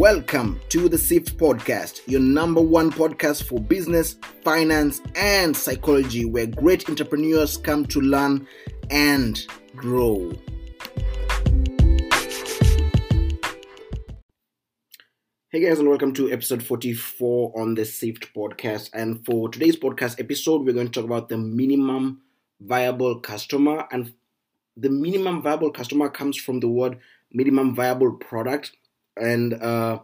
Welcome to the SIFT Podcast, your number one podcast for business, finance, and psychology, where great entrepreneurs come to learn and grow. Hey guys, and welcome to episode 44 on the SIFT Podcast. And for today's podcast episode, we're going to talk about the minimum viable customer. And the minimum viable customer comes from the word minimum viable product and uh,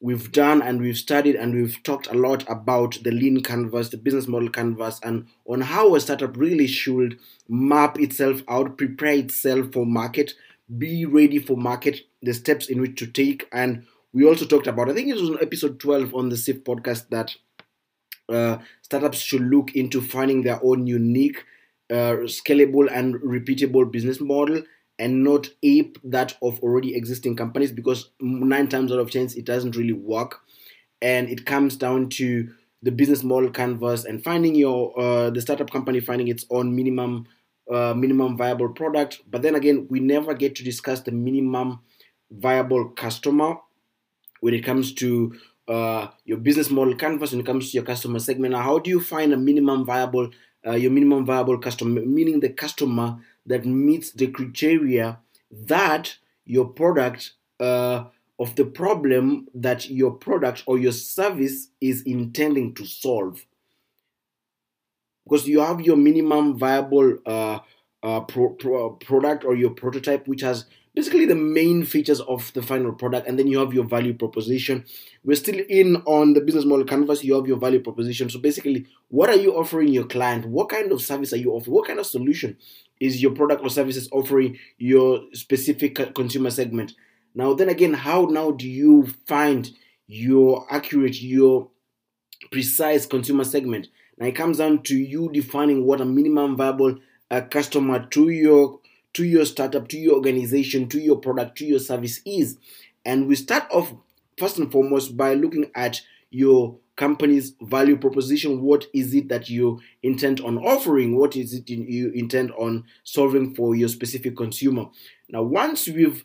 we've done and we've studied and we've talked a lot about the lean canvas, the business model canvas, and on how a startup really should map itself out, prepare itself for market, be ready for market, the steps in which to take. And we also talked about, I think it was on episode 12 on the SIFT podcast, that uh, startups should look into finding their own unique, uh, scalable, and repeatable business model and not ape that of already existing companies because nine times out of ten it doesn't really work. And it comes down to the business model canvas and finding your uh, the startup company finding its own minimum uh, minimum viable product. But then again we never get to discuss the minimum viable customer when it comes to uh, your business model canvas when it comes to your customer segment. Now how do you find a minimum viable uh, your minimum viable customer? Meaning the customer that meets the criteria that your product uh, of the problem that your product or your service is intending to solve. Because you have your minimum viable uh, uh, pro- pro- product or your prototype which has basically the main features of the final product and then you have your value proposition. We're still in on the business model canvas. You have your value proposition. So basically what are you offering your client? What kind of service are you offering? What kind of solution is your product or services offering your specific consumer segment? Now then again how now do you find your accurate your precise consumer segment? Now it comes down to you defining what a minimum viable uh, customer to your to your startup, to your organization, to your product, to your service is. And we start off first and foremost by looking at your company's value proposition. What is it that you intend on offering? What is it you intend on solving for your specific consumer? Now, once we've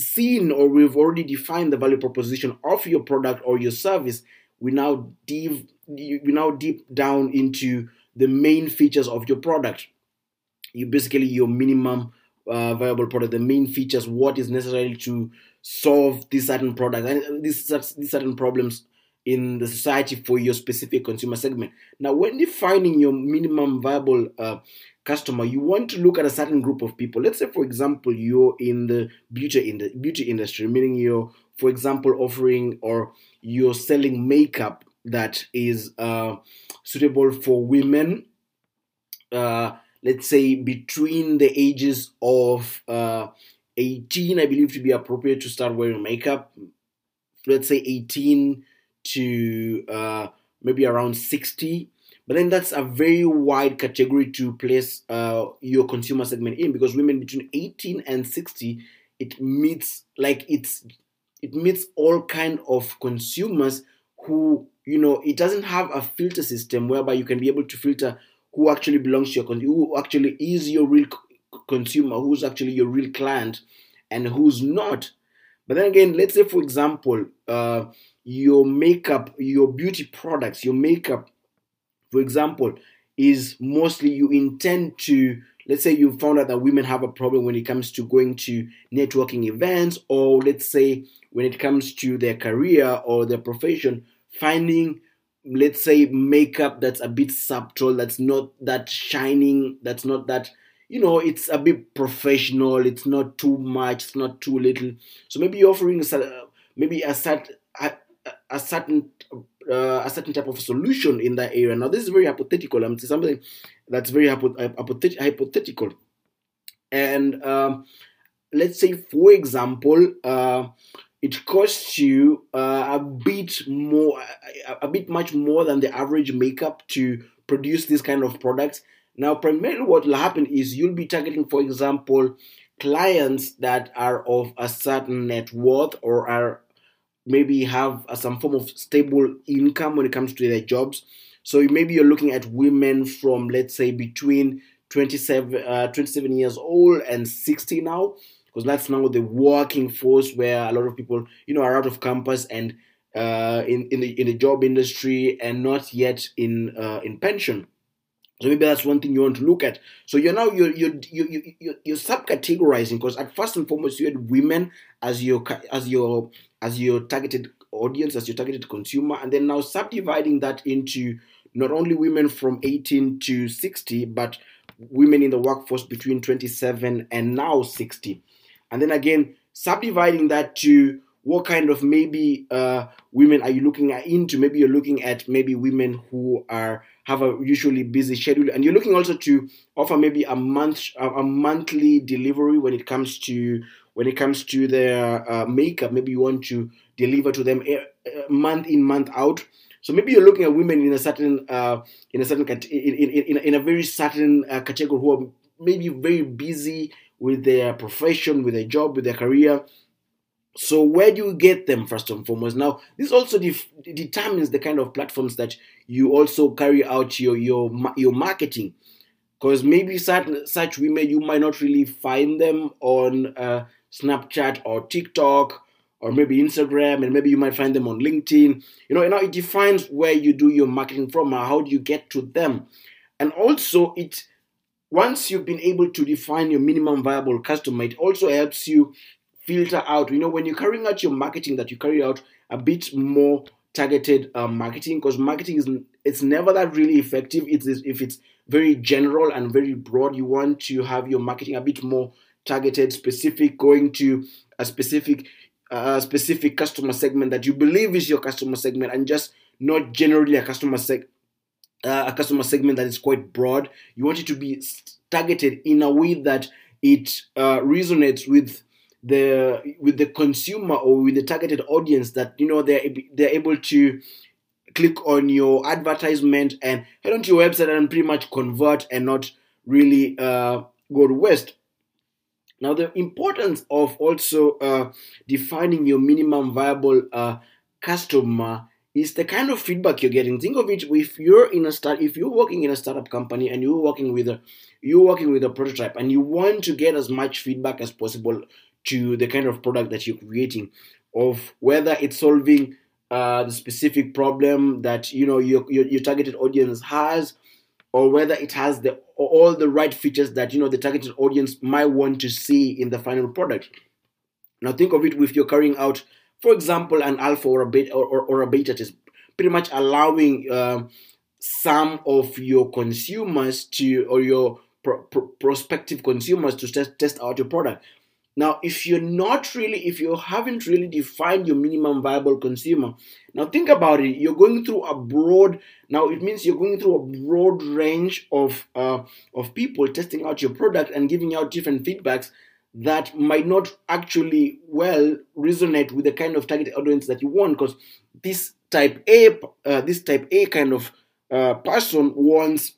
seen or we've already defined the value proposition of your product or your service, we now deep we now deep down into the main features of your product. You basically your minimum uh, viable product, the main features, what is necessary to solve this certain product and these, these certain problems in the society for your specific consumer segment. Now, when defining your minimum viable uh, customer, you want to look at a certain group of people. Let's say, for example, you're in the beauty in the beauty industry, meaning you're, for example, offering or you're selling makeup that is uh, suitable for women. Uh, let's say between the ages of uh, 18 i believe to be appropriate to start wearing makeup. Let's say 18 to uh, maybe around 60 but then that's a very wide category to place uh, your consumer segment in because women between 18 and 60 it meets like it's it meets all kind of consumers who you know it doesn't have a filter system whereby you can be able to filter who actually belongs to your who actually is your real consumer, who's actually your real client, and who's not. But then again, let's say for example, uh, your makeup, your beauty products, your makeup, for example, is mostly you intend to let's say you found out that women have a problem when it comes to going to networking events or let's say when it comes to their career or their profession finding let's say makeup that's a bit subtle that's not that shining that's not that you know it's a bit professional it's not too much it's not too little. So maybe you're offering a, maybe a certain a, a certain uh, a certain type of solution in that area. Now this is very hypothetical. I'm saying something that's very hypothetical. And um, let's say for example uh, it costs you uh, a bit more, a, a bit much more than the average makeup to produce this kind of products. Now, primarily, what will happen is you'll be targeting, for example, clients that are of a certain net worth or are maybe have some form of stable income when it comes to their jobs. So maybe you're looking at women from, let's say, between 27, uh, 27 years old and 60 now because that's now the working force where a lot of people, you know, are out of campus and uh, in in the in the job industry and not yet in uh, in pension. So maybe that's one thing you want to look at. So you're now you're you're you you you're subcategorizing because at first and foremost you had women as your as your as your targeted audience as your targeted consumer, and then now subdividing that into not only women from 18 to 60, but women in the workforce between 27 and now 60. And then again, subdividing that to what kind of maybe uh, women are you looking at into? Maybe you're looking at maybe women who are have a usually busy schedule, and you're looking also to offer maybe a month a monthly delivery when it comes to when it comes to their uh, makeup. Maybe you want to deliver to them a, a month in month out. So maybe you're looking at women in a certain uh, in a certain in, in, in, in a very certain uh, category who are maybe very busy with their profession, with their job, with their career. So where do you get them first and foremost? Now this also def- determines the kind of platforms that you also carry out your your your marketing, because maybe such such women you might not really find them on uh, Snapchat or TikTok or maybe Instagram, and maybe you might find them on LinkedIn. You know, you know, it defines where you do your marketing from. How do you get to them? And also, it once you've been able to define your minimum viable customer, it also helps you filter out. You know, when you're carrying out your marketing, that you carry out a bit more targeted uh, marketing, because marketing is it's never that really effective. It's if it's very general and very broad. You want to have your marketing a bit more targeted, specific, going to a specific a specific customer segment that you believe is your customer segment, and just not generally a customer seg uh, a customer segment that is quite broad. You want it to be targeted in a way that it uh, resonates with the with the consumer or with the targeted audience that you know they're they're able to click on your advertisement and head onto your website and pretty much convert and not really uh, go to waste. Now, the importance of also uh, defining your minimum viable uh, customer is the kind of feedback you're getting. Think of it if you're in a start, if you're working in a startup company and you're working with a you're working with a prototype and you want to get as much feedback as possible to the kind of product that you're creating, of whether it's solving uh, the specific problem that you know your, your, your targeted audience has, or whether it has the all the right features that you know the targeted audience might want to see in the final product. Now think of it if you're carrying out, for example, an alpha or a beta or, or, or a beta test, pretty much allowing uh, some of your consumers to or your pro- pro- prospective consumers to test, test out your product. Now, if you're not really, if you haven't really defined your minimum viable consumer, now think about it. You're going through a broad. Now it means you're going through a broad range of uh, of people testing out your product and giving out different feedbacks that might not actually well resonate with the kind of target audience that you want. Because this type A, uh, this type A kind of uh, person wants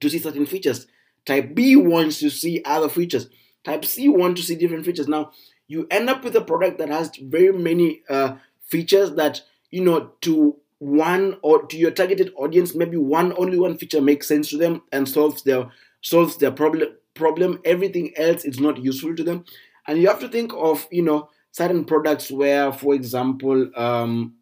to see certain features. Type B wants to see other features Type C wants to see different features. Now you end up with a product that has very many uh, features that you know to one or to your targeted audience maybe one only one feature makes sense to them and solves their solves their problem problem everything else is not useful to them and you have to think of you know certain products where for example um,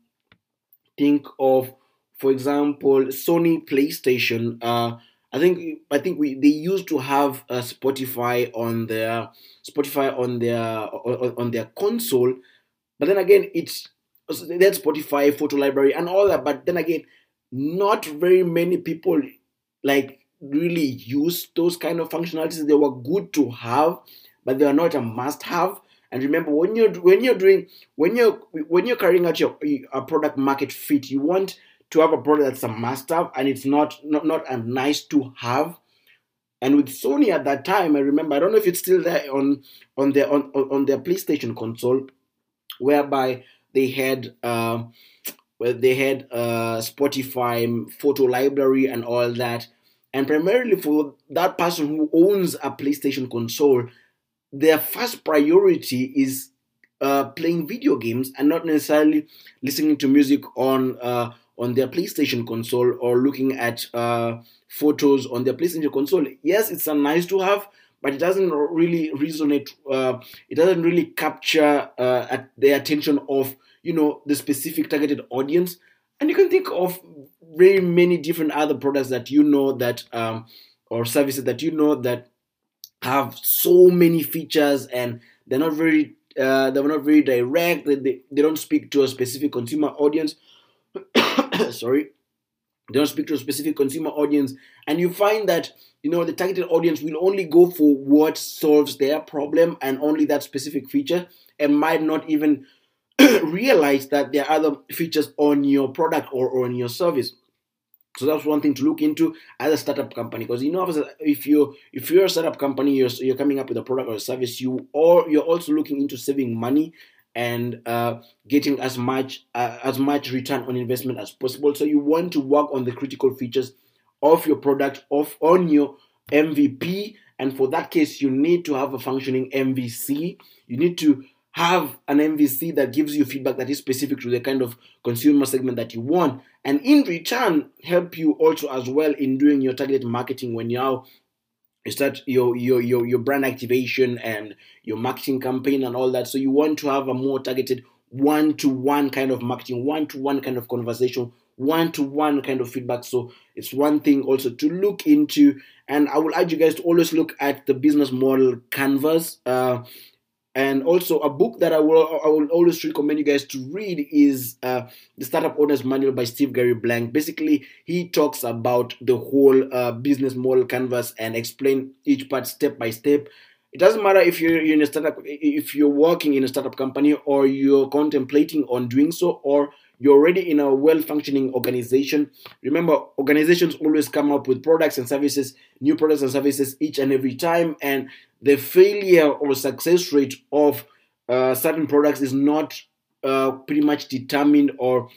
think of for example sony playstation uh, I think I think we they used to have Spotify on their Spotify on their on, on their console, but then again it's that Spotify photo library and all that. But then again, not very many people like really use those kind of functionalities. They were good to have, but they are not a must-have. And remember, when you're when you're doing when you're when you're carrying out your a product market fit, you want to have a product that's a must have and it's not, not, not a nice to have. And with Sony at that time, I remember, I don't know if it's still there on, on, their, on, on their PlayStation console, whereby they had uh, where they had uh, Spotify photo library and all that. And primarily for that person who owns a PlayStation console, their first priority is uh, playing video games and not necessarily listening to music on uh, on their PlayStation console or looking at uh, photos on their PlayStation console. Yes, it's a nice to have, but it doesn't really resonate. Uh, it doesn't really capture uh, the attention of you know the specific targeted audience. And you can think of very many different other products that you know that um, or services that you know that have so many features and they're not very uh, they're not very direct. They, they, they don't speak to a specific consumer audience. Sorry, they don't speak to a specific consumer audience, and you find that you know the targeted audience will only go for what solves their problem and only that specific feature, and might not even realize that there are other features on your product or, or on your service. So that's one thing to look into as a startup company, because you know if you if you're a startup company, you're you're coming up with a product or a service, you or you're also looking into saving money and uh, getting as much uh, as much return on investment as possible. So you want to work on the critical features of your product, of on your MVP, and for that case, you need to have a functioning MVC. You need to have an MVC that gives you feedback that is specific to the kind of consumer segment that you want, and in return, help you also as well in doing your targeted marketing when you're you start your, your your your brand activation and your marketing campaign and all that. So you want to have a more targeted one-to-one kind of marketing, one-to-one kind of conversation, one-to-one kind of feedback. So it's one thing also to look into. And I will urge you guys to always look at the business model canvas. Uh, and also, a book that I will I will always recommend you guys to read is uh, the Startup Owner's Manual by Steve Gary Blank. Basically, he talks about the whole uh, business model canvas and explain each part step by step. It doesn't matter if you're in a startup, if you're working in a startup company, or you're contemplating on doing so, or you're already in a well-functioning organization. Remember, organizations always come up with products and services, new products and services each and every time, and the failure or success rate of uh, certain products is not uh, pretty much determined or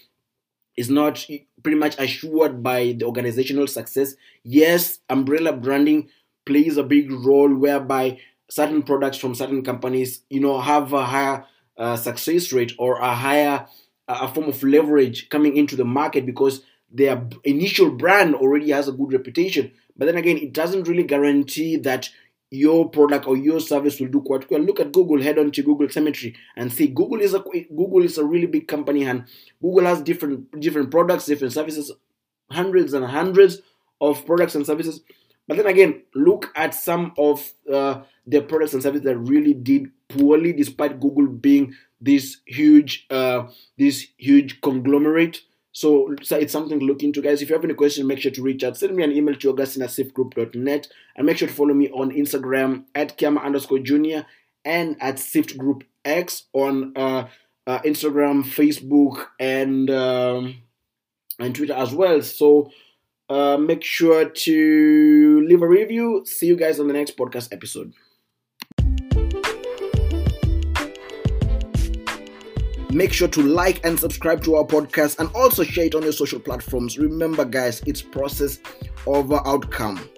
is not pretty much assured by the organizational success. Yes, umbrella branding plays a big role whereby certain products from certain companies, you know, have a higher uh, success rate or a higher a form of leverage coming into the market because their initial brand already has a good reputation. But then again, it doesn't really guarantee that your product or your service will do quite well. Look at Google, head on to Google Cemetery and see Google is a Google is a really big company and Google has different different products, different services, hundreds and hundreds of products and services. But then again, look at some of uh, the products and services that really did poorly, despite Google being this huge uh, this huge conglomerate. So, so it's something to look into, guys. If you have any questions, make sure to reach out. Send me an email to augustine and make sure to follow me on Instagram at Kiama underscore junior and at Sift Group X on uh, uh, Instagram, Facebook, and um, and Twitter as well. So uh, make sure to leave a review. See you guys on the next podcast episode. Make sure to like and subscribe to our podcast and also share it on your social platforms. Remember, guys, it's process over outcome.